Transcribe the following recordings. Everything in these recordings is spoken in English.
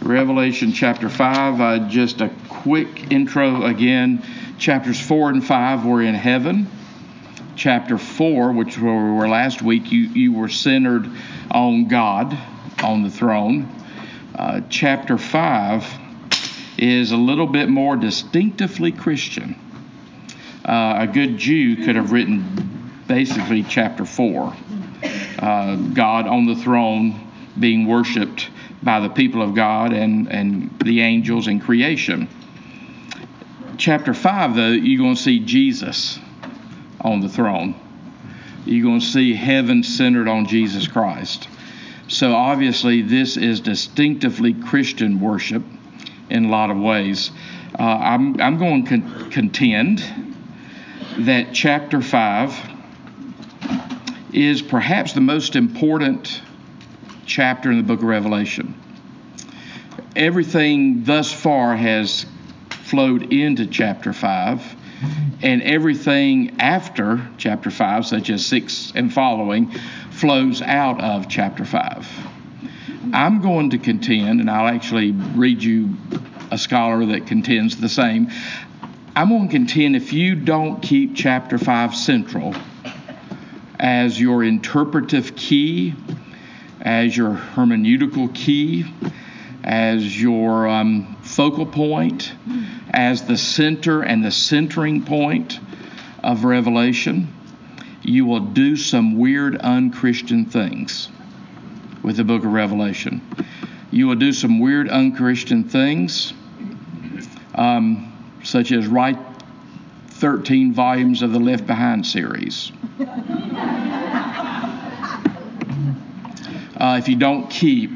Revelation chapter 5, uh, just a quick intro again. Chapters 4 and 5 were in heaven. Chapter 4, which we were last week, you, you were centered on God on the throne. Uh, chapter 5 is a little bit more distinctively Christian. Uh, a good Jew could have written basically chapter 4 uh, God on the throne being worshiped by the people of God and, and the angels and creation. Chapter 5, though, you're going to see Jesus on the throne. You're going to see heaven centered on Jesus Christ. So, obviously, this is distinctively Christian worship in a lot of ways. Uh, I'm, I'm going to con- contend that chapter 5 is perhaps the most important chapter in the book of Revelation. Everything thus far has flowed into chapter 5, and everything after chapter 5, such as 6 and following, flows out of chapter 5. I'm going to contend, and I'll actually read you a scholar that contends the same. I'm going to contend if you don't keep chapter 5 central as your interpretive key, as your hermeneutical key, as your um, focal point, as the center and the centering point of Revelation, you will do some weird, unchristian things with the book of Revelation. You will do some weird, unchristian things, um, such as write 13 volumes of the Left Behind series. Uh, if you don't keep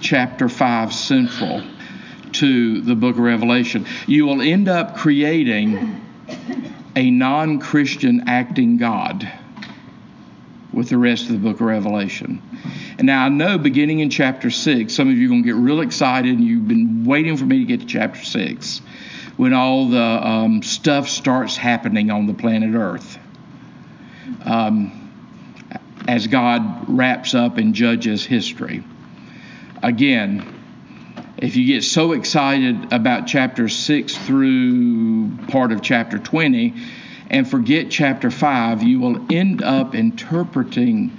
chapter 5 central to the book of Revelation, you will end up creating a non Christian acting God with the rest of the book of Revelation. And now I know beginning in chapter 6, some of you are going to get real excited and you've been waiting for me to get to chapter 6 when all the um, stuff starts happening on the planet Earth. Um, as God wraps up and judges history. Again, if you get so excited about chapter 6 through part of chapter 20 and forget chapter 5, you will end up interpreting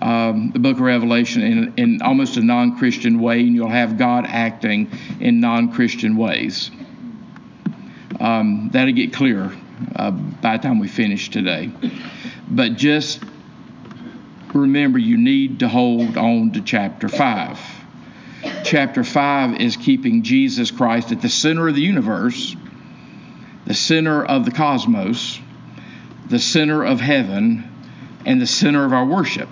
um, the book of Revelation in, in almost a non Christian way, and you'll have God acting in non Christian ways. Um, that'll get clearer uh, by the time we finish today. But just remember you need to hold on to chapter 5. Chapter 5 is keeping Jesus Christ at the center of the universe, the center of the cosmos, the center of heaven, and the center of our worship.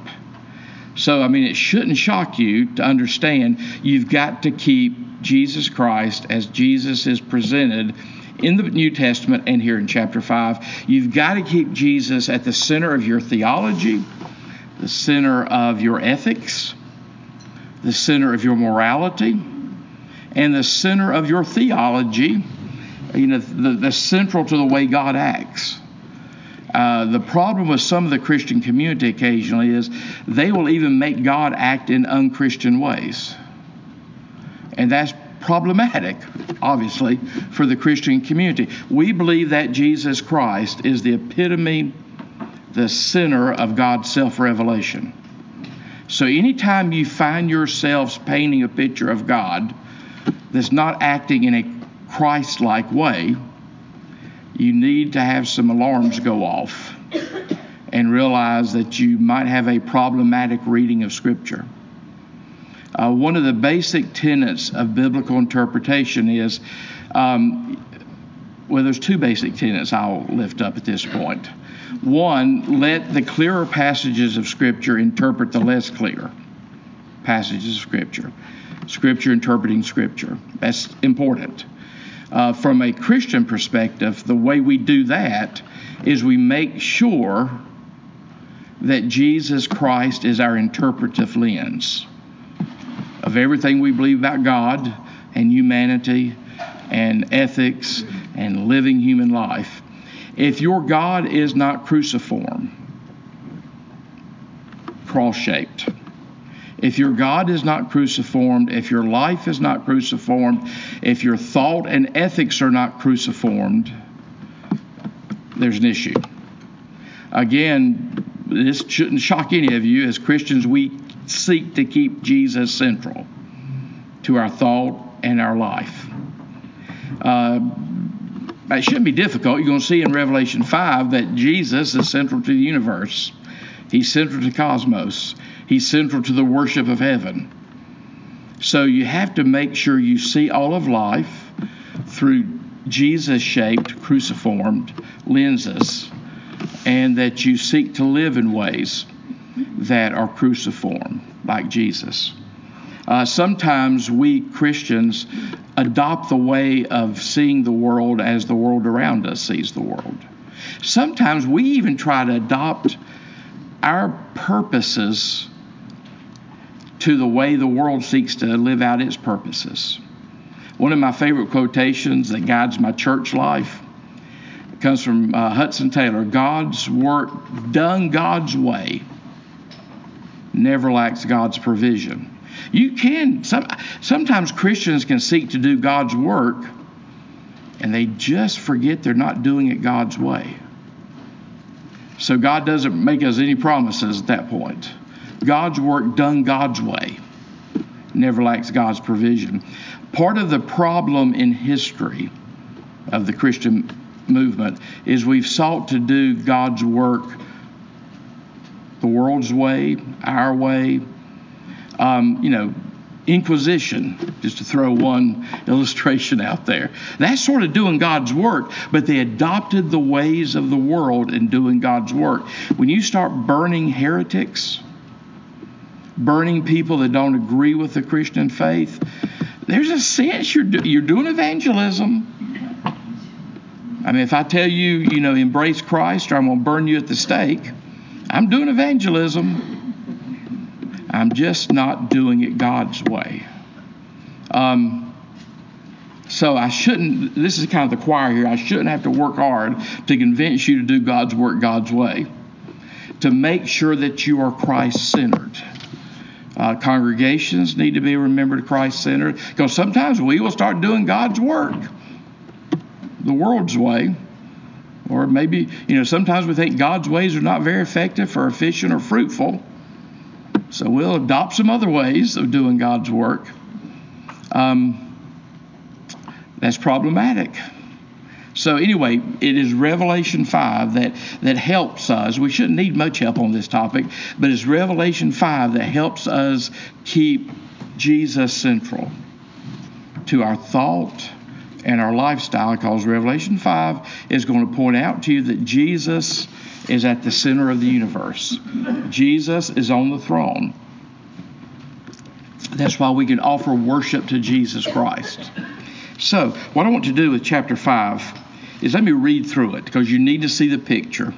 So, I mean, it shouldn't shock you to understand you've got to keep Jesus Christ as Jesus is presented in the New Testament and here in chapter 5. You've got to keep Jesus at the center of your theology the center of your ethics, the center of your morality, and the center of your theology, you know, the, the central to the way God acts. Uh, the problem with some of the Christian community occasionally is they will even make God act in unchristian ways. And that's problematic, obviously, for the Christian community. We believe that Jesus Christ is the epitome the center of God's self revelation. So, anytime you find yourselves painting a picture of God that's not acting in a Christ like way, you need to have some alarms go off and realize that you might have a problematic reading of Scripture. Uh, one of the basic tenets of biblical interpretation is um, well, there's two basic tenets I'll lift up at this point. One, let the clearer passages of Scripture interpret the less clear passages of Scripture. Scripture interpreting Scripture. That's important. Uh, from a Christian perspective, the way we do that is we make sure that Jesus Christ is our interpretive lens of everything we believe about God and humanity and ethics and living human life. If your God is not cruciform, cross shaped, If your God is not cruciformed, if your life is not cruciformed, if your thought and ethics are not cruciformed, there's an issue. Again, this shouldn't shock any of you. As Christians, we seek to keep Jesus central to our thought and our life. Uh, it shouldn't be difficult. You're going to see in Revelation 5 that Jesus is central to the universe. He's central to cosmos. He's central to the worship of heaven. So you have to make sure you see all of life through Jesus shaped, cruciformed lenses, and that you seek to live in ways that are cruciform, like Jesus. Uh, sometimes we Christians adopt the way of seeing the world as the world around us sees the world. Sometimes we even try to adopt our purposes to the way the world seeks to live out its purposes. One of my favorite quotations that guides my church life comes from uh, Hudson Taylor God's work done God's way never lacks God's provision. You can, some, sometimes Christians can seek to do God's work and they just forget they're not doing it God's way. So God doesn't make us any promises at that point. God's work done God's way never lacks God's provision. Part of the problem in history of the Christian movement is we've sought to do God's work the world's way, our way. Um, you know, Inquisition, just to throw one illustration out there. That's sort of doing God's work, but they adopted the ways of the world in doing God's work. When you start burning heretics, burning people that don't agree with the Christian faith, there's a sense you're, do, you're doing evangelism. I mean, if I tell you, you know, embrace Christ or I'm going to burn you at the stake, I'm doing evangelism. I'm just not doing it God's way. Um, so I shouldn't, this is kind of the choir here, I shouldn't have to work hard to convince you to do God's work God's way, to make sure that you are Christ centered. Uh, congregations need to be remembered Christ centered because sometimes we will start doing God's work the world's way. Or maybe, you know, sometimes we think God's ways are not very effective or efficient or fruitful. So we'll adopt some other ways of doing God's work. Um, that's problematic. So anyway, it is Revelation 5 that, that helps us. We shouldn't need much help on this topic, but it's Revelation 5 that helps us keep Jesus central to our thought and our lifestyle because Revelation 5 is going to point out to you that Jesus is at the center of the universe. Jesus is on the throne. That's why we can offer worship to Jesus Christ. So, what I want to do with chapter 5 is let me read through it because you need to see the picture.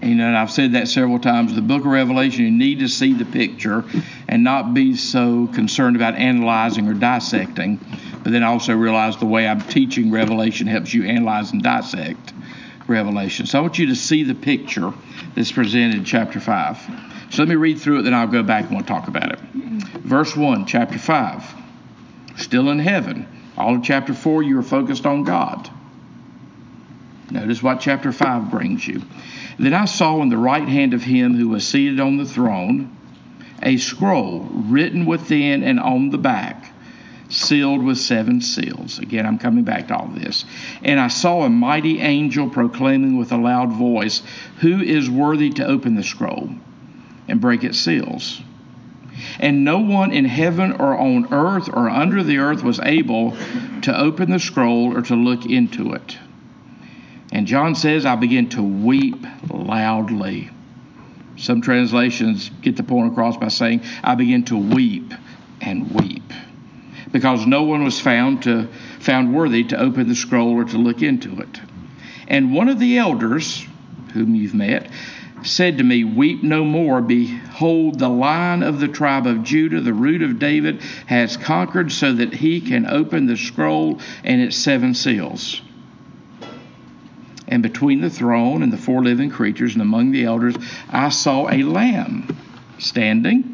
And, and I've said that several times. The book of Revelation, you need to see the picture and not be so concerned about analyzing or dissecting. But then also realize the way I'm teaching Revelation helps you analyze and dissect Revelation. So I want you to see the picture that's presented in chapter 5. So let me read through it, then I'll go back and we'll talk about it. Verse 1, chapter 5. Still in heaven. All of chapter 4, you are focused on God. Notice what chapter 5 brings you. Then I saw in the right hand of him who was seated on the throne a scroll written within and on the back sealed with seven seals. Again, I'm coming back to all this. And I saw a mighty angel proclaiming with a loud voice, Who is worthy to open the scroll and break its seals? And no one in heaven or on earth or under the earth was able to open the scroll or to look into it. And John says, I began to weep loudly. Some translations get the point across by saying, I began to weep and weep because no one was found to found worthy to open the scroll or to look into it. And one of the elders, whom you've met, said to me, Weep no more. Behold, the lion of the tribe of Judah, the root of David, has conquered so that he can open the scroll and its seven seals. And between the throne and the four living creatures and among the elders, I saw a lamb standing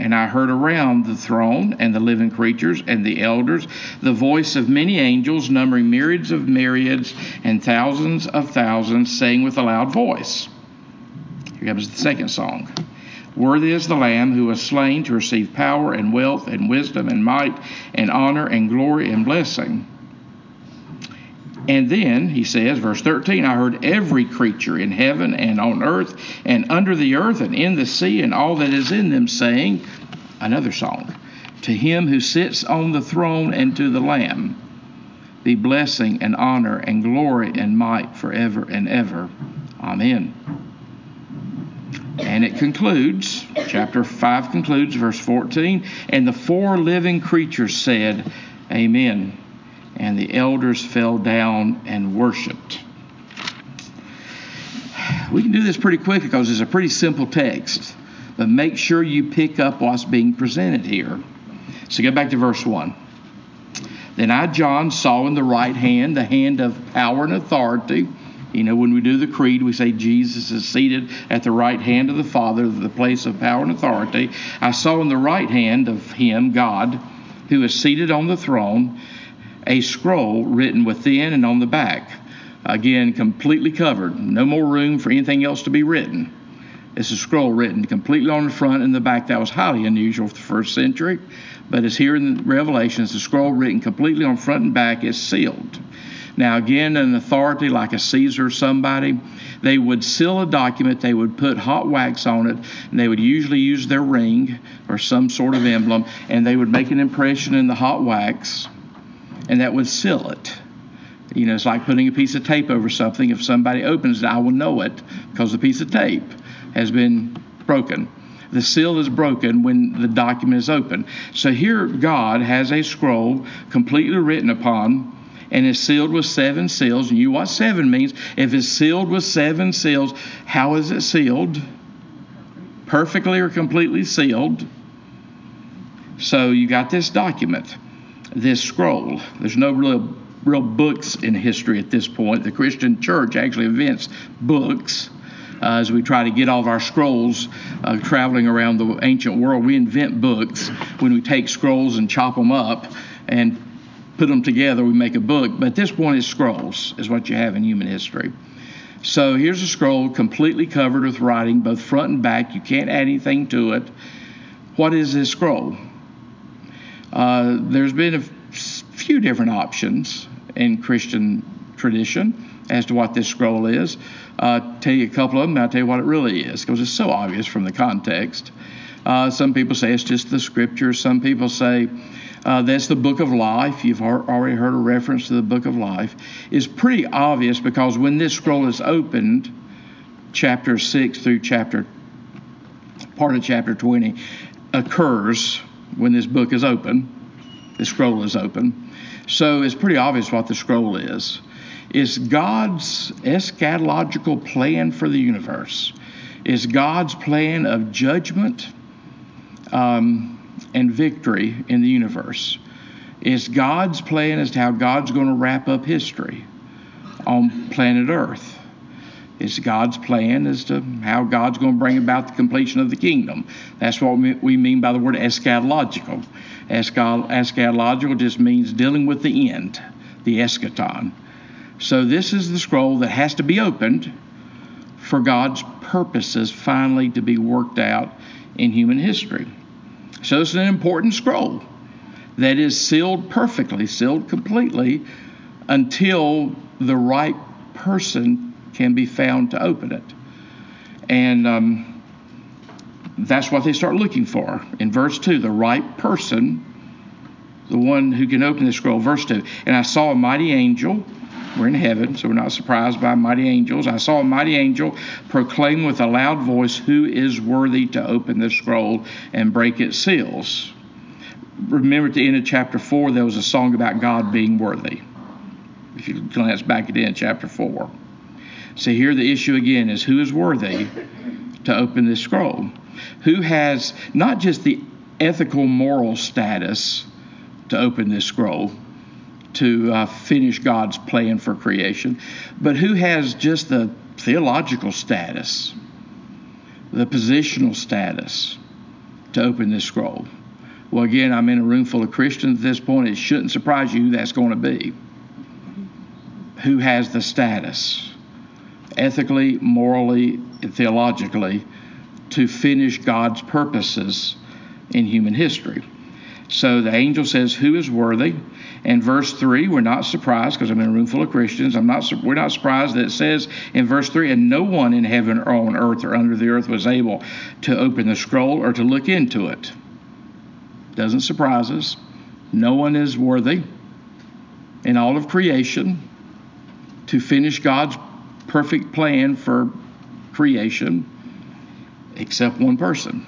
and I heard around the throne and the living creatures and the elders the voice of many angels, numbering myriads of myriads and thousands of thousands, saying with a loud voice, Here comes the second song. Worthy is the Lamb who was slain to receive power and wealth and wisdom and might and honor and glory and blessing. And then he says, verse 13, I heard every creature in heaven and on earth and under the earth and in the sea and all that is in them saying, another song, to him who sits on the throne and to the Lamb be blessing and honor and glory and might forever and ever. Amen. And it concludes, chapter 5 concludes, verse 14, and the four living creatures said, Amen and the elders fell down and worshiped. We can do this pretty quick because it's a pretty simple text, but make sure you pick up what's being presented here. So go back to verse 1. Then I, John, saw in the right hand the hand of power and authority. You know, when we do the creed, we say Jesus is seated at the right hand of the Father, the place of power and authority. I saw in the right hand of Him, God, who is seated on the throne, a scroll written within and on the back. Again, completely covered. No more room for anything else to be written. It's a scroll written completely on the front and the back. That was highly unusual for the first century. But it's here in the Revelation, it's a scroll written completely on front and back. It's sealed. Now, again, an authority like a Caesar or somebody, they would seal a document, they would put hot wax on it, and they would usually use their ring or some sort of emblem, and they would make an impression in the hot wax and that would seal it. You know, it's like putting a piece of tape over something. If somebody opens it, I will know it because the piece of tape has been broken. The seal is broken when the document is open. So here, God has a scroll completely written upon and is sealed with seven seals. And you know what seven means? If it's sealed with seven seals, how is it sealed? Perfectly or completely sealed. So you got this document this scroll. There's no real real books in history at this point. The Christian church actually invents books. Uh, as we try to get all of our scrolls uh, traveling around the ancient world, we invent books. When we take scrolls and chop them up and put them together, we make a book. But at this point, it's scrolls, is what you have in human history. So here's a scroll completely covered with writing, both front and back. You can't add anything to it. What is this scroll? Uh, there's been a few different options in Christian tradition as to what this scroll is. Uh, tell you a couple of them, I'll tell you what it really is, because it's so obvious from the context. Uh, some people say it's just the scriptures. Some people say uh, that's the book of life. You've already heard a reference to the book of life. It's pretty obvious because when this scroll is opened, chapter 6 through chapter, part of chapter 20 occurs when this book is open, the scroll is open. So it's pretty obvious what the scroll is. It's God's eschatological plan for the universe. It's God's plan of judgment um, and victory in the universe. It's God's plan as to how God's going to wrap up history on planet Earth. It's God's plan as to how God's going to bring about the completion of the kingdom. That's what we mean by the word eschatological. Eschatological just means dealing with the end, the eschaton. So this is the scroll that has to be opened for God's purposes finally to be worked out in human history. So it's an important scroll that is sealed perfectly, sealed completely until the right person can be found to open it. And um, that's what they start looking for. In verse 2, the right person, the one who can open the scroll. Verse 2, and I saw a mighty angel. We're in heaven, so we're not surprised by mighty angels. I saw a mighty angel proclaim with a loud voice, Who is worthy to open the scroll and break its seals? Remember at the end of chapter 4, there was a song about God being worthy. If you glance back at the end, chapter 4. So here the issue again is who is worthy to open this scroll? Who has not just the ethical moral status to open this scroll, to uh, finish God's plan for creation, but who has just the theological status, the positional status to open this scroll? Well, again, I'm in a room full of Christians at this point. It shouldn't surprise you who that's going to be. Who has the status, ethically, morally, and theologically, to finish God's purposes in human history? So the angel says, Who is worthy? And verse 3, we're not surprised because I'm in a room full of Christians. I'm not, we're not surprised that it says in verse 3, and no one in heaven or on earth or under the earth was able to open the scroll or to look into it. Doesn't surprise us. No one is worthy in all of creation to finish God's perfect plan for creation except one person.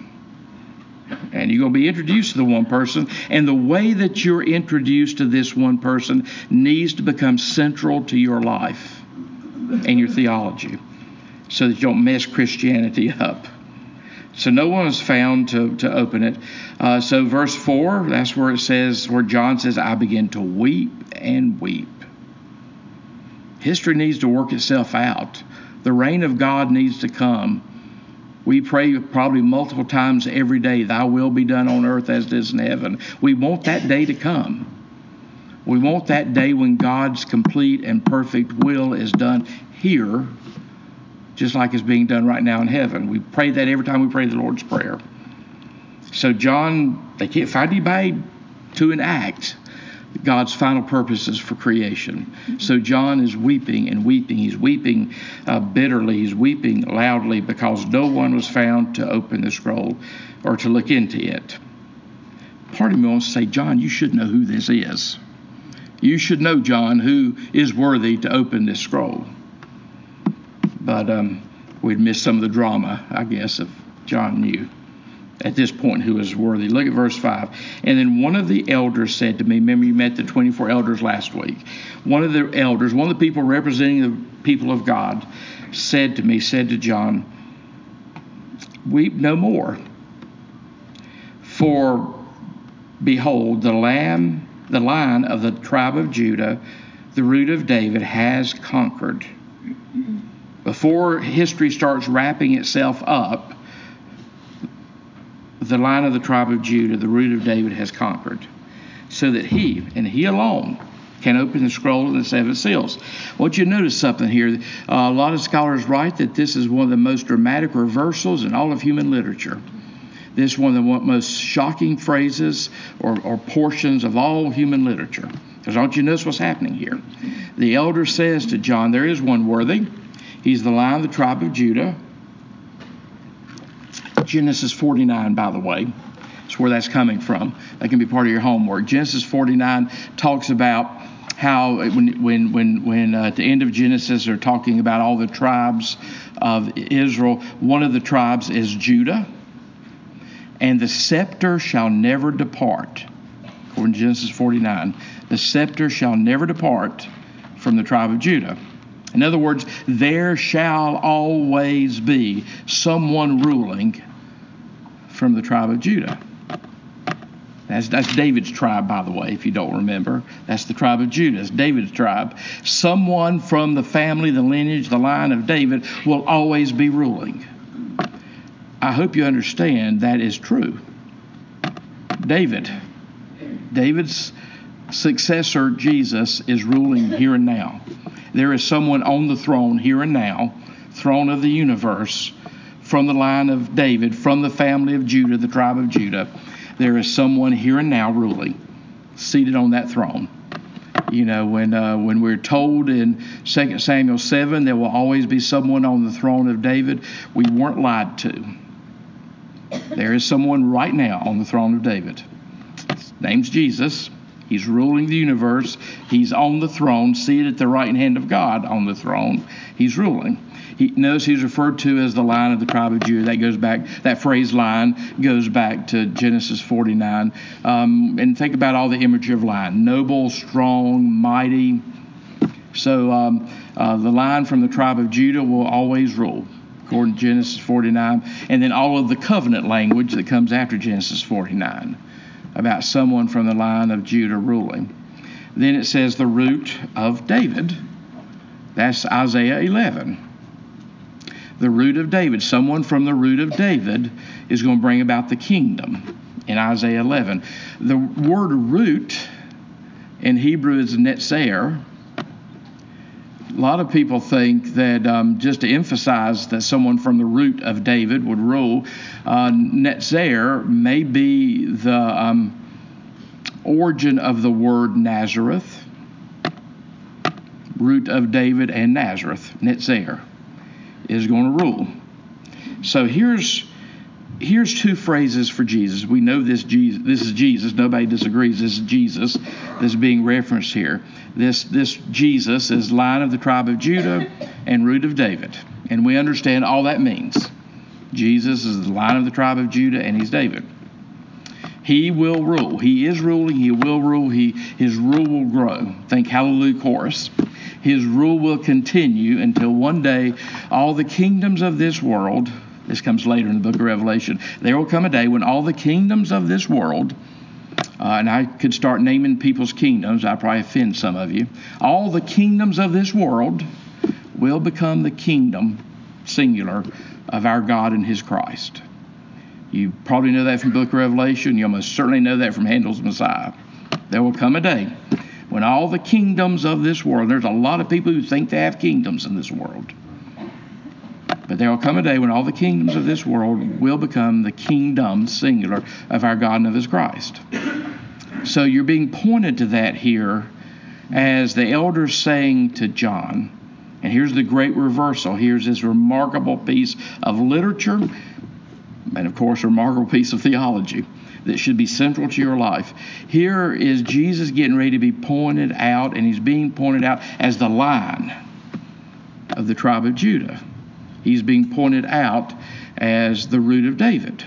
And you're going to be introduced to the one person. And the way that you're introduced to this one person needs to become central to your life and your theology so that you don't mess Christianity up. So no one was found to, to open it. Uh, so, verse 4, that's where it says, where John says, I begin to weep and weep. History needs to work itself out. The reign of God needs to come we pray probably multiple times every day, Thy will be done on earth as it is in heaven. We want that day to come. We want that day when God's complete and perfect will is done here, just like it's being done right now in heaven. We pray that every time we pray the Lord's Prayer. So, John, they can't find anybody to enact God's final purposes for creation. So John is weeping and weeping. He's weeping uh, bitterly. He's weeping loudly because no one was found to open the scroll or to look into it. Part of me wants to say, John, you should know who this is. You should know, John, who is worthy to open this scroll. But um, we'd miss some of the drama, I guess, if John knew at this point who is worthy. Look at verse 5. And then one of the elders said to me, remember you met the 24 elders last week. One of the elders, one of the people representing the people of God, said to me, said to John, Weep no more. For behold, the lamb, the lion of the tribe of Judah, the root of David, has conquered. Before history starts wrapping itself up, the line of the tribe of Judah, the root of David, has conquered, so that he, and he alone, can open the scroll of the seven seals. I want you notice something here. Uh, a lot of scholars write that this is one of the most dramatic reversals in all of human literature. This is one of the most shocking phrases or, or portions of all human literature. Because don't you notice what's happening here? The elder says to John, There is one worthy. He's the lion of the tribe of Judah. Genesis 49, by the way. That's where that's coming from. That can be part of your homework. Genesis 49 talks about how when when when when uh, at the end of Genesis they're talking about all the tribes of Israel. One of the tribes is Judah, and the scepter shall never depart. According to Genesis 49, the scepter shall never depart from the tribe of Judah. In other words, there shall always be someone ruling from the tribe of Judah. That's, that's David's tribe, by the way, if you don't remember. That's the tribe of Judah. It's David's tribe. Someone from the family, the lineage, the line of David will always be ruling. I hope you understand that is true. David, David's successor, Jesus, is ruling here and now. There is someone on the throne here and now, throne of the universe, from the line of David, from the family of Judah, the tribe of Judah, there is someone here and now ruling, seated on that throne. You know, when uh, when we're told in 2 Samuel 7 there will always be someone on the throne of David, we weren't lied to. There is someone right now on the throne of David. His name's Jesus. He's ruling the universe. He's on the throne, seated at the right hand of God on the throne. He's ruling. He knows he's referred to as the lion of the tribe of Judah. That goes back, that phrase lion goes back to Genesis 49. Um, and think about all the imagery of lion noble, strong, mighty. So um, uh, the lion from the tribe of Judah will always rule according to Genesis 49, and then all of the covenant language that comes after Genesis 49 about someone from the line of Judah ruling. Then it says the root of David. That's Isaiah 11. The root of David, someone from the root of David is going to bring about the kingdom in Isaiah 11. The word root in Hebrew is netzer. A lot of people think that um, just to emphasize that someone from the root of David would rule, uh, Netzer may be the um, origin of the word Nazareth, root of David and Nazareth, Netzer, is going to rule. So here's here's two phrases for Jesus. We know this Jesus. This is Jesus. Nobody disagrees. This is Jesus that's being referenced here. This this Jesus is line of the tribe of Judah and root of David, and we understand all that means. Jesus is the line of the tribe of Judah, and he's David. He will rule. He is ruling. He will rule. He his rule will grow. Think Hallelujah chorus. His rule will continue until one day all the kingdoms of this world this comes later in the book of Revelation. There will come a day when all the kingdoms of this world, uh, and I could start naming people's kingdoms, I probably offend some of you. All the kingdoms of this world will become the kingdom, singular, of our God and His Christ. You probably know that from the book of Revelation. You almost certainly know that from Handel's Messiah. There will come a day when all the kingdoms of this world, there's a lot of people who think they have kingdoms in this world but there will come a day when all the kingdoms of this world will become the kingdom, singular, of our God and of His Christ. So you're being pointed to that here as the elders saying to John, and here's the great reversal. Here's this remarkable piece of literature, and of course, remarkable piece of theology that should be central to your life. Here is Jesus getting ready to be pointed out, and he's being pointed out as the lion of the tribe of Judah. He's being pointed out as the root of David.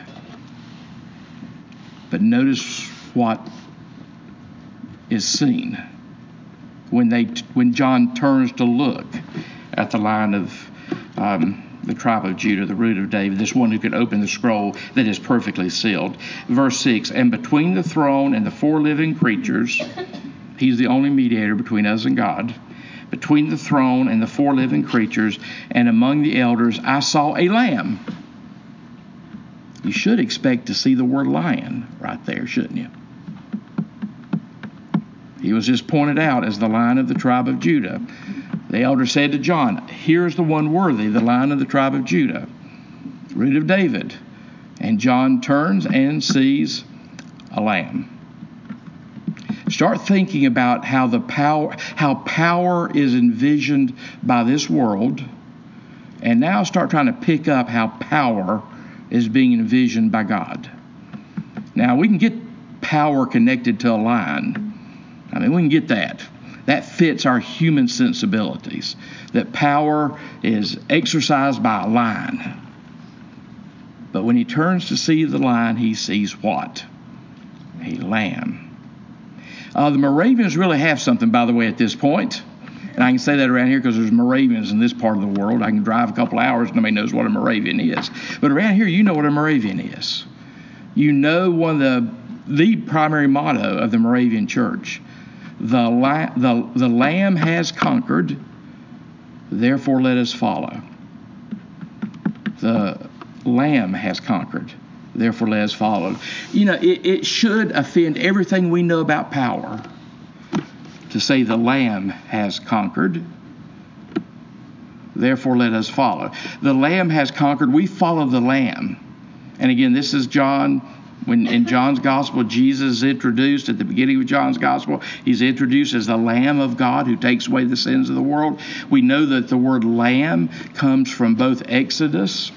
But notice what is seen when they when John turns to look at the line of um, the tribe of Judah, the root of David, this one who could open the scroll that is perfectly sealed. Verse 6 And between the throne and the four living creatures, he's the only mediator between us and God between the throne and the four living creatures, and among the elders, I saw a lamb. You should expect to see the word lion right there, shouldn't you? He was just pointed out as the lion of the tribe of Judah. The elder said to John, Here's the one worthy, the lion of the tribe of Judah, root of David. And John turns and sees a lamb. Start thinking about how the power how power is envisioned by this world, and now start trying to pick up how power is being envisioned by God. Now we can get power connected to a line. I mean, we can get that. That fits our human sensibilities. That power is exercised by a line. But when he turns to see the line, he sees what? A lamb. Uh, the Moravians really have something, by the way, at this point. And I can say that around here because there's Moravians in this part of the world. I can drive a couple hours, nobody knows what a Moravian is. But around here, you know what a Moravian is. You know one of the the primary motto of the Moravian Church: the la- the the Lamb has conquered, therefore let us follow. The Lamb has conquered therefore let us follow. You know, it, it should offend everything we know about power to say the Lamb has conquered, therefore let us follow. The Lamb has conquered, we follow the Lamb. And again, this is John When in John's gospel, Jesus is introduced at the beginning of John's gospel, he's introduced as the Lamb of God who takes away the sins of the world. We know that the word lamb comes from both Exodus,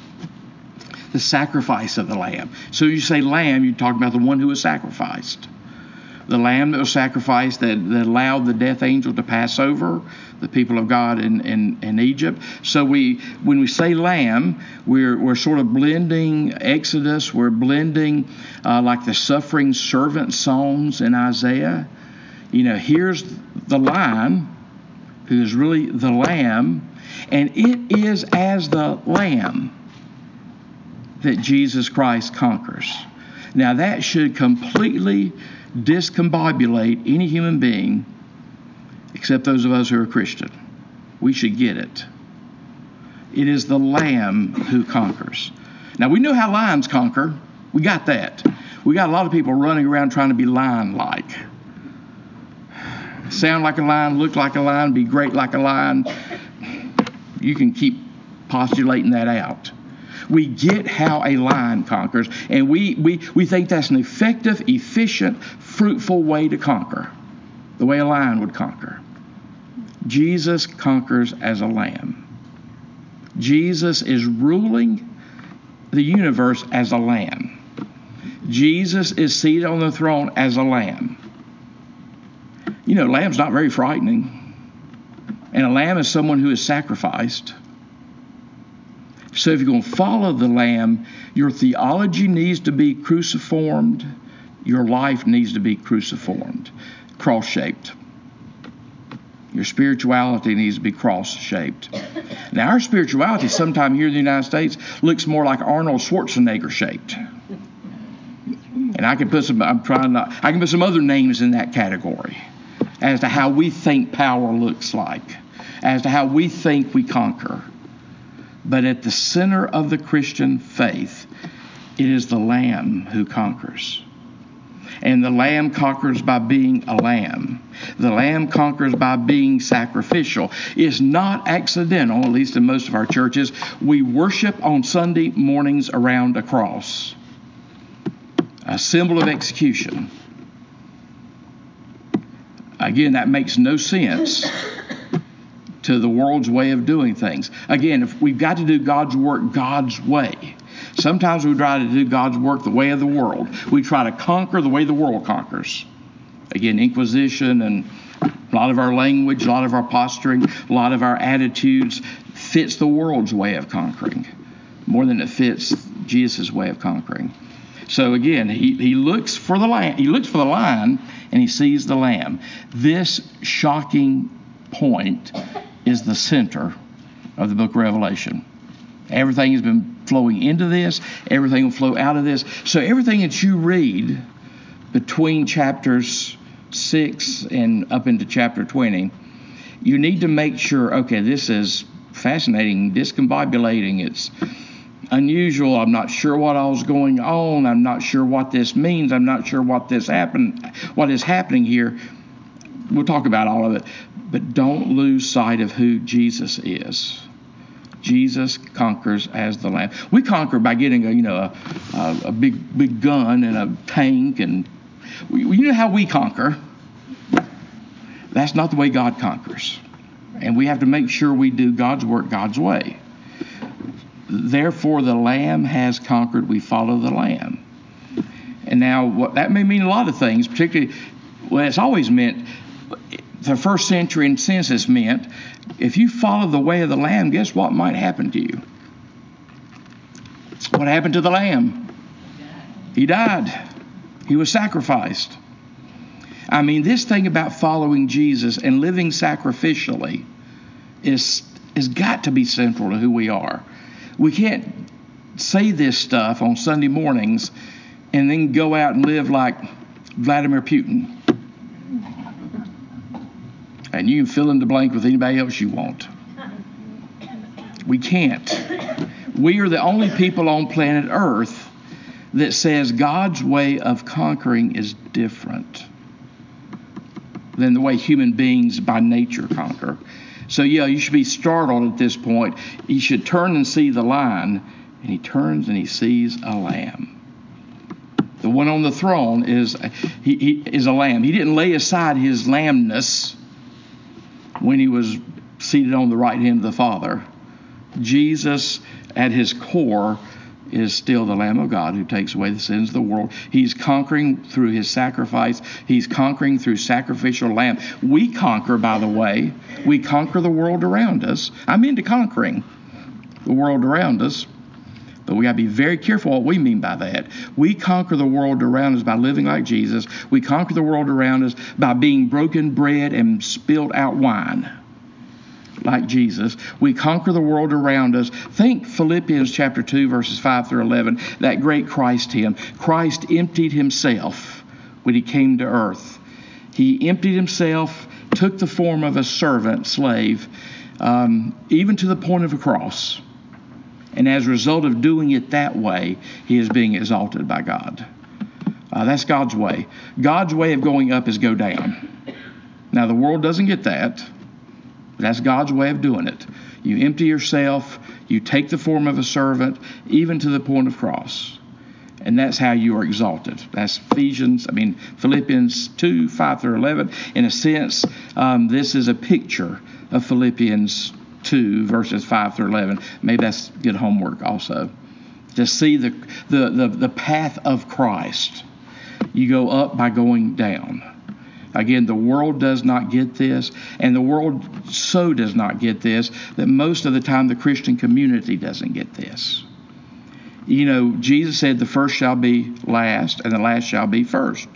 the sacrifice of the lamb. So you say lamb, you're talking about the one who was sacrificed the lamb that was sacrificed that, that allowed the death angel to pass over the people of God in, in, in Egypt. So we when we say lamb, we're, we're sort of blending Exodus, we're blending uh, like the suffering servant songs in Isaiah. You know, here's the lion who is really the lamb, and it is as the lamb that Jesus Christ conquers. Now that should completely discombobulate any human being except those of us who are Christian. We should get it. It is the Lamb who conquers. Now, we know how lions conquer. We got that. We got a lot of people running around trying to be lion like. Sound like a lion, look like a lion, be great like a lion. You can keep postulating that out. We get how a lion conquers, and we, we, we think that's an effective, efficient, fruitful way to conquer, the way a lion would conquer. Jesus conquers as a lamb. Jesus is ruling the universe as a lamb. Jesus is seated on the throne as a lamb. You know, lamb's not very frightening. And a lamb is someone who is sacrificed. So if you're going to follow the Lamb, your theology needs to be cruciformed, your life needs to be cruciformed, cross shaped. Your spirituality needs to be cross shaped. Now, our spirituality, sometime here in the United States, looks more like Arnold Schwarzenegger shaped. And I can put some, I'm trying not, I can put some other names in that category as to how we think power looks like, as to how we think we conquer. But at the center of the Christian faith, it is the Lamb who conquers. And the Lamb conquers by being a lamb. The Lamb conquers by being sacrificial. It's not accidental, at least in most of our churches. We worship on Sunday mornings around a cross, a symbol of execution. Again, that makes no sense to the world's way of doing things. Again, if we've got to do God's work God's way. Sometimes we try to do God's work the way of the world. We try to conquer the way the world conquers. Again, Inquisition and a lot of our language, a lot of our posturing, a lot of our attitudes fits the world's way of conquering more than it fits Jesus' way of conquering. So again, he, he looks for the lamb, he looks for the lion and he sees the lamb. This shocking point is the center of the book of Revelation. Everything has been flowing into this, everything will flow out of this. So everything that you read between chapters 6 and up into chapter 20, you need to make sure okay, this is fascinating, discombobulating, it's unusual. I'm not sure what all's going on. I'm not sure what this means. I'm not sure what this happened, what is happening here. We'll talk about all of it. But don't lose sight of who Jesus is. Jesus conquers as the Lamb. We conquer by getting a you know a, a, a big big gun and a tank and we, you know how we conquer. That's not the way God conquers, and we have to make sure we do God's work God's way. Therefore, the Lamb has conquered. We follow the Lamb. And now, what, that may mean a lot of things, particularly, well, it's always meant the first century in census meant if you follow the way of the lamb, guess what might happen to you? What happened to the lamb? He died. He was sacrificed. I mean, this thing about following Jesus and living sacrificially is has got to be central to who we are. We can't say this stuff on Sunday mornings and then go out and live like Vladimir Putin and you can fill in the blank with anybody else you want. We can't. We are the only people on planet Earth that says God's way of conquering is different than the way human beings by nature conquer. So, yeah, you should be startled at this point. You should turn and see the lion, and he turns and he sees a lamb. The one on the throne is he, he is a lamb. He didn't lay aside his lambness when he was seated on the right hand of the Father. Jesus, at his core, is still the Lamb of God who takes away the sins of the world. He's conquering through his sacrifice. He's conquering through sacrificial lamb. We conquer, by the way. We conquer the world around us. I'm into conquering the world around us. But we got to be very careful what we mean by that. We conquer the world around us by living like Jesus. We conquer the world around us by being broken bread and spilled out wine like Jesus. We conquer the world around us. Think Philippians chapter 2 verses 5 through 11, that great Christ hymn. Christ emptied himself when he came to earth. He emptied himself, took the form of a servant, slave, um, even to the point of a cross. And as a result of doing it that way, he is being exalted by God. Uh, that's God's way. God's way of going up is go down. Now, the world doesn't get that. That's God's way of doing it. You empty yourself, you take the form of a servant, even to the point of cross. And that's how you are exalted. That's Ephesians, I mean, Philippians 2, 5 through 11. In a sense, um, this is a picture of Philippians 2, verses 5 through 11. Maybe that's good homework also. To see the, the, the, the path of Christ. You go up by going down. Again, the world does not get this, and the world so does not get this that most of the time the Christian community doesn't get this. You know, Jesus said the first shall be last, and the last shall be first.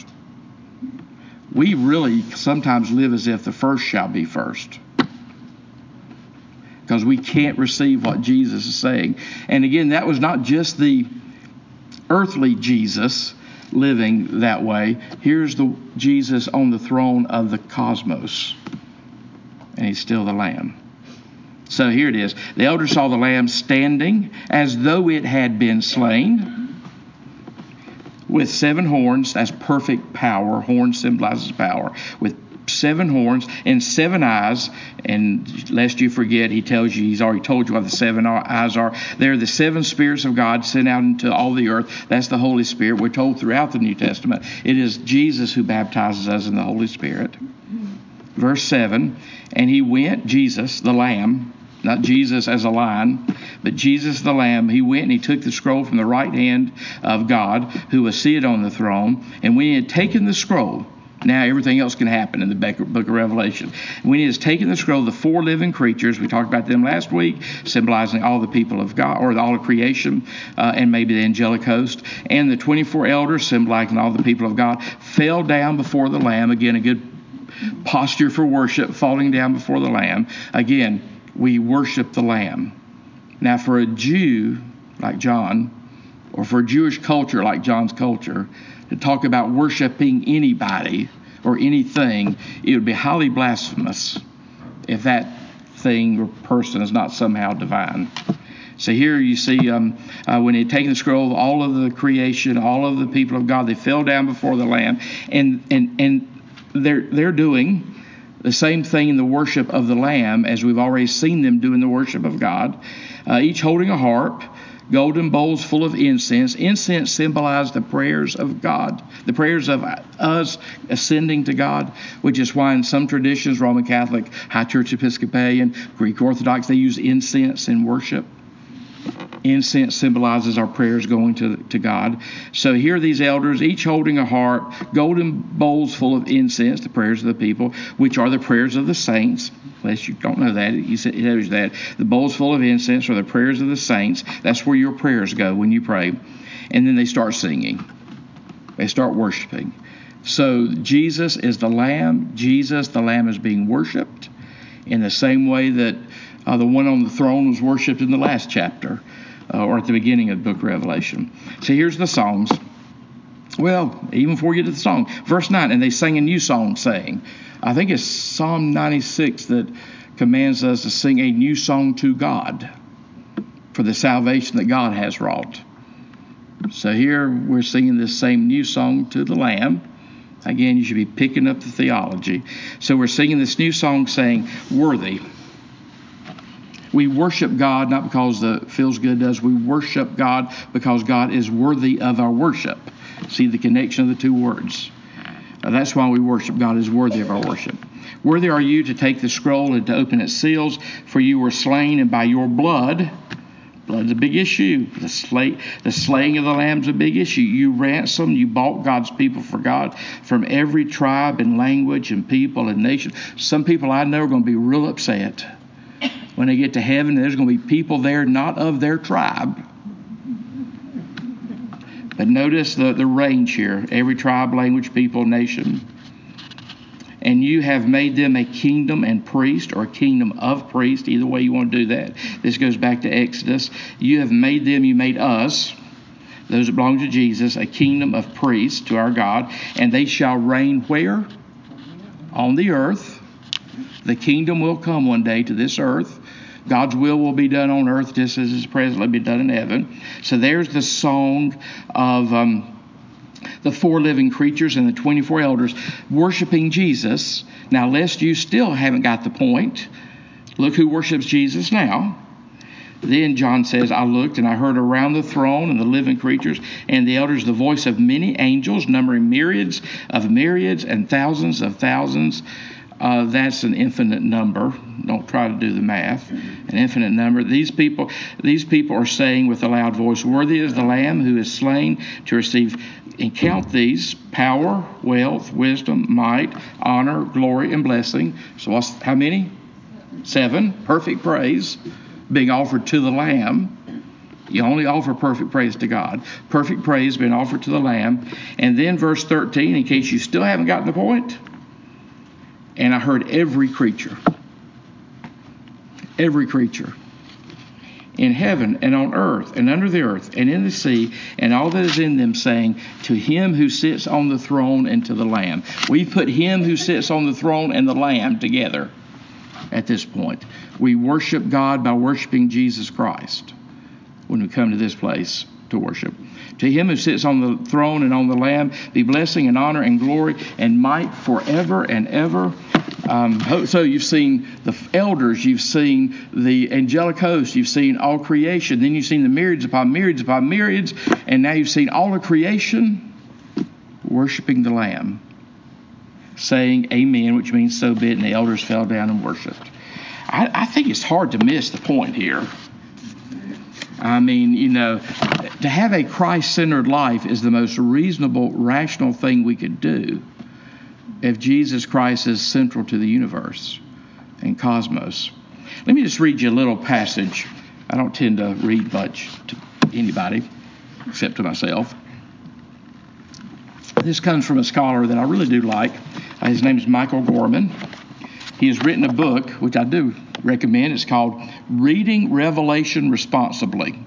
We really sometimes live as if the first shall be first because we can't receive what Jesus is saying. And again, that was not just the earthly Jesus living that way. Here's the Jesus on the throne of the cosmos, and he's still the Lamb. So here it is. The elder saw the Lamb standing as though it had been slain with seven horns. That's perfect power. Horn symbolizes power. With seven horns and seven eyes. And lest you forget, he tells you, he's already told you what the seven eyes are. They're the seven spirits of God sent out into all the earth. That's the Holy Spirit. We're told throughout the New Testament it is Jesus who baptizes us in the Holy Spirit. Verse 7 And he went, Jesus, the Lamb, not Jesus as a lion, but Jesus the Lamb. He went and he took the scroll from the right hand of God, who was seated on the throne. And when he had taken the scroll, now everything else can happen in the book of Revelation. When he has taken the scroll, the four living creatures, we talked about them last week, symbolizing all the people of God, or all of creation, uh, and maybe the angelic host, and the 24 elders, symbolizing all the people of God, fell down before the Lamb. Again, a good posture for worship, falling down before the Lamb. Again, we worship the Lamb. Now, for a Jew like John, or for a Jewish culture like John's culture, talk about worshiping anybody or anything, it would be highly blasphemous if that thing or person is not somehow divine. So here you see um, uh, when he taken the scroll, of all of the creation, all of the people of God, they fell down before the Lamb, and and and they're they're doing the same thing in the worship of the Lamb as we've already seen them do in the worship of God, uh, each holding a harp golden bowls full of incense. Incense symbolized the prayers of God, the prayers of us ascending to God, which is why in some traditions, Roman Catholic, High Church Episcopalian, Greek Orthodox, they use incense in worship. Incense symbolizes our prayers going to, to God. So here are these elders, each holding a harp, golden bowls full of incense, the prayers of the people, which are the prayers of the saints. Unless you don't know that, he you that. The bowls full of incense are the prayers of the saints. That's where your prayers go when you pray. And then they start singing, they start worshiping. So Jesus is the Lamb. Jesus, the Lamb, is being worshiped in the same way that uh, the one on the throne was worshipped in the last chapter uh, or at the beginning of the book of Revelation. So here's the songs. Well, even before you get to the song, verse 9, and they sang a new song saying, I think it's Psalm 96 that commands us to sing a new song to God for the salvation that God has wrought. So here we're singing this same new song to the Lamb. Again, you should be picking up the theology. So we're singing this new song saying, Worthy we worship God not because it feels good does. We worship God because God is worthy of our worship. See the connection of the two words. That's why we worship God is worthy of our worship. Worthy are you to take the scroll and to open its seals, for you were slain, and by your blood, blood's a big issue. The, slay, the slaying of the lamb's a big issue. You ransomed, you bought God's people for God from every tribe and language and people and nation. Some people I know are going to be real upset when they get to heaven. There's going to be people there not of their tribe. But notice the, the range here every tribe, language, people, nation and you have made them a kingdom and priest or a kingdom of priests, either way you want to do that. This goes back to Exodus. You have made them, you made us, those that belong to Jesus, a kingdom of priests to our God, and they shall reign where? On the earth. The kingdom will come one day to this earth. God's will will be done on earth just as is presently be done in heaven. So there's the song of um, the four living creatures and the 24 elders worshiping Jesus. Now, lest you still haven't got the point, look who worships Jesus now. Then John says, I looked and I heard around the throne and the living creatures and the elders the voice of many angels, numbering myriads of myriads and thousands of thousands. Uh, that's an infinite number. Don't try to do the math. An infinite number. These people, these people are saying with a loud voice, "Worthy is the Lamb who is slain to receive and count these power, wealth, wisdom, might, honor, glory, and blessing. So, how many? Seven. Perfect praise being offered to the Lamb. You only offer perfect praise to God. Perfect praise being offered to the Lamb. And then, verse 13, in case you still haven't gotten the point, and I heard every creature, every creature in heaven and on earth and under the earth and in the sea and all that is in them, saying, To him who sits on the throne and to the Lamb. We put him who sits on the throne and the Lamb together at this point. We worship God by worshiping Jesus Christ when we come to this place to worship. To him who sits on the throne and on the Lamb be blessing and honor and glory and might forever and ever. Um, so you've seen the elders, you've seen the angelic host, you've seen all creation, then you've seen the myriads upon myriads upon myriads, and now you've seen all of creation worshiping the Lamb, saying Amen, which means so be it, and the elders fell down and worshiped. I, I think it's hard to miss the point here. I mean, you know, to have a Christ centered life is the most reasonable, rational thing we could do if Jesus Christ is central to the universe and cosmos. Let me just read you a little passage. I don't tend to read much to anybody except to myself. This comes from a scholar that I really do like. Uh, his name is Michael Gorman. He has written a book, which I do recommend. It's called Reading Revelation Responsibly.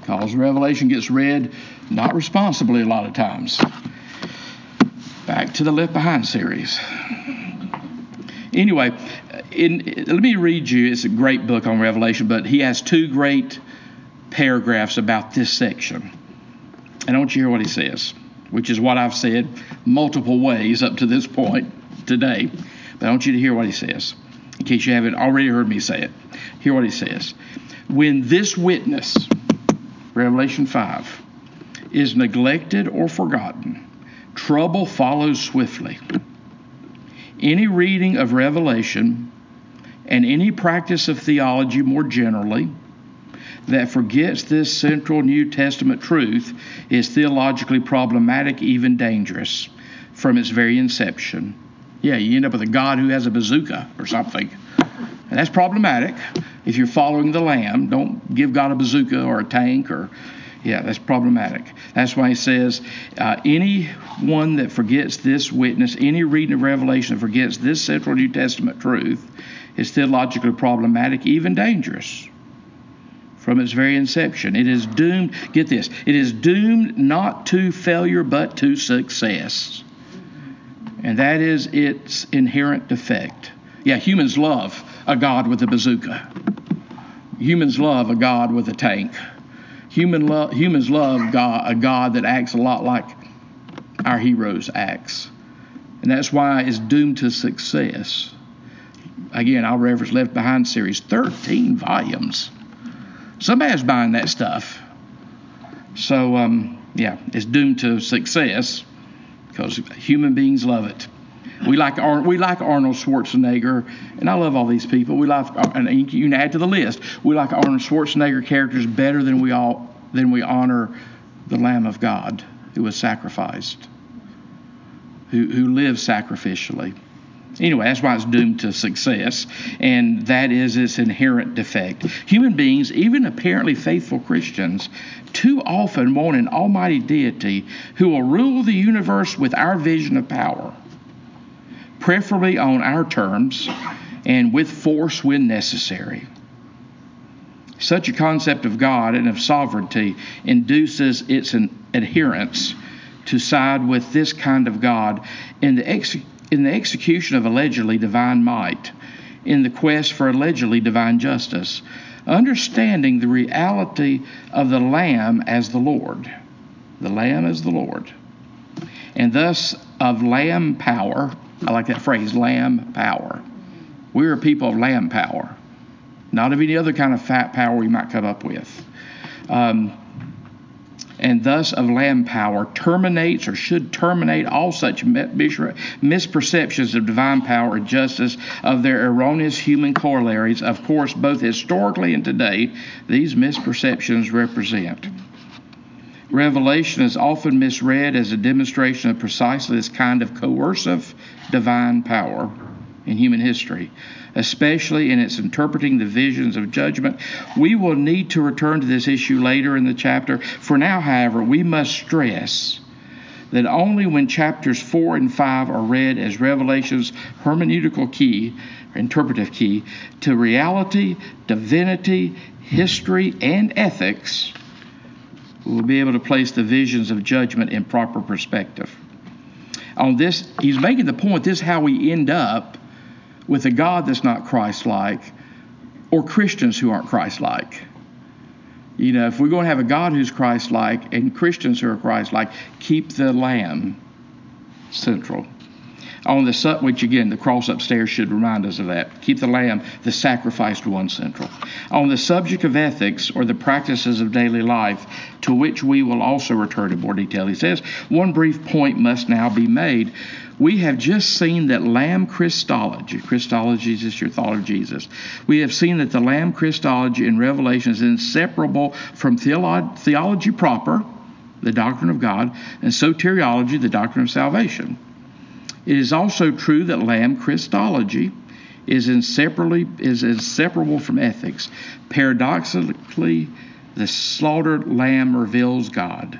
Because Revelation gets read not responsibly a lot of times back to the Left Behind series. Anyway, in, let me read you. It's a great book on Revelation, but he has two great paragraphs about this section. And I want you to hear what he says, which is what I've said multiple ways up to this point today. But I want you to hear what he says, in case you haven't already heard me say it. Hear what he says. When this witness, Revelation 5, is neglected or forgotten, trouble follows swiftly. Any reading of Revelation and any practice of theology more generally that forgets this central New Testament truth is theologically problematic, even dangerous from its very inception. Yeah, you end up with a God who has a bazooka or something. And that's problematic. If you're following the Lamb, don't give God a bazooka or a tank or yeah, that's problematic. That's why he says, uh, anyone that forgets this witness, any reading of Revelation that forgets this central New Testament truth, is theologically problematic, even dangerous from its very inception. It is doomed, get this, it is doomed not to failure but to success. And that is its inherent defect. Yeah, humans love a God with a bazooka. Humans love a God with a tank. Human lo- humans love God, a God that acts a lot like our heroes acts. And that's why it's doomed to success. Again, I'll reference Left Behind series, 13 volumes. Somebody's buying that stuff. So, um, yeah, it's doomed to success because human beings love it. We like Ar- we like Arnold Schwarzenegger, and I love all these people. We like, uh, and you can add to the list. We like Arnold Schwarzenegger characters better than we all than we honor the Lamb of God who was sacrificed, who who lived sacrificially. Anyway, that's why it's doomed to success, and that is its inherent defect. Human beings, even apparently faithful Christians, too often want an almighty deity who will rule the universe with our vision of power, preferably on our terms and with force when necessary. Such a concept of God and of sovereignty induces its adherents to side with this kind of God in the, ex- in the execution of allegedly divine might, in the quest for allegedly divine justice, understanding the reality of the Lamb as the Lord. The Lamb as the Lord. And thus of Lamb power. I like that phrase, Lamb power. We're a people of Lamb power, not of any other kind of fat power we might come up with. Um, and thus of lamb power terminates or should terminate all such misperceptions of divine power and justice of their erroneous human corollaries. Of course, both historically and today, these misperceptions represent. Revelation is often misread as a demonstration of precisely this kind of coercive divine power in human history especially in its interpreting the visions of judgment. We will need to return to this issue later in the chapter. For now, however, we must stress that only when chapters 4 and 5 are read as Revelation's hermeneutical key, interpretive key, to reality, divinity, history, and ethics, we'll be able to place the visions of judgment in proper perspective. On this, he's making the point this is how we end up with a God that's not Christ like or Christians who aren't Christ like. You know, if we're going to have a God who's Christ like and Christians who are Christ like, keep the Lamb central. On the which again, the cross upstairs should remind us of that. Keep the Lamb, the sacrificed one, central. On the subject of ethics or the practices of daily life, to which we will also return in more detail, he says, one brief point must now be made we have just seen that Lamb Christology, Christology is just your thought of Jesus. We have seen that the Lamb Christology in Revelation is inseparable from theolo- theology proper, the doctrine of God, and soteriology, the doctrine of salvation. It is also true that Lamb Christology is inseparably is inseparable from ethics. Paradoxically, the slaughtered lamb reveals God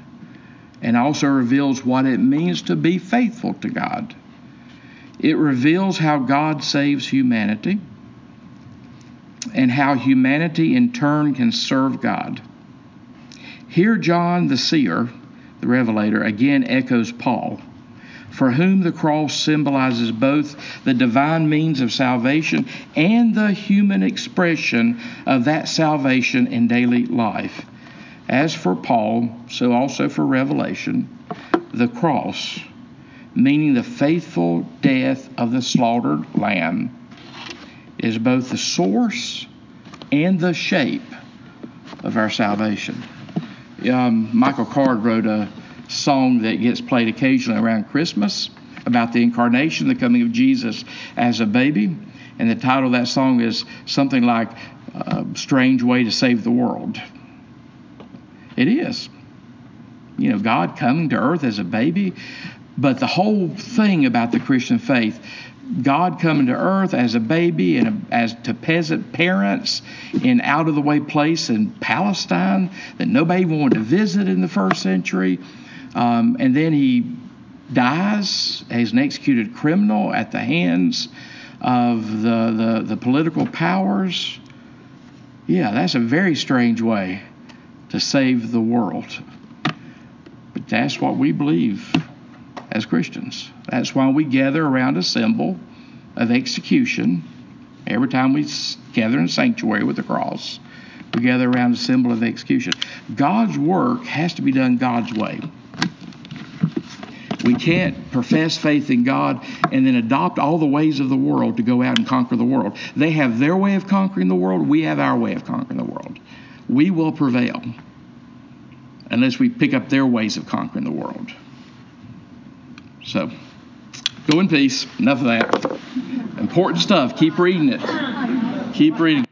and also reveals what it means to be faithful to God. It reveals how God saves humanity and how humanity in turn can serve God. Here, John the seer, the revelator, again echoes Paul, for whom the cross symbolizes both the divine means of salvation and the human expression of that salvation in daily life. As for Paul, so also for Revelation, the cross, meaning the faithful death of the slaughtered lamb, is both the source and the shape of our salvation. Um, Michael Card wrote a song that gets played occasionally around Christmas about the incarnation, the coming of Jesus as a baby. And the title of that song is something like uh, Strange Way to Save the World. It is. You know, God coming to earth as a baby. But the whole thing about the Christian faith, God coming to earth as a baby and as to peasant parents in out of the way place in Palestine that nobody wanted to visit in the first century. Um, and then he dies as an executed criminal at the hands of the, the, the political powers. Yeah, that's a very strange way to save the world. But that's what we believe as Christians. That's why we gather around a symbol of execution. Every time we gather in sanctuary with the cross, we gather around a symbol of execution. God's work has to be done God's way. We can't profess faith in God and then adopt all the ways of the world to go out and conquer the world. They have their way of conquering the world, we have our way of conquering the world we will prevail. unless we pick up their ways of conquering the world. So, go in peace. Enough of that. Important stuff. Keep reading it. Keep reading.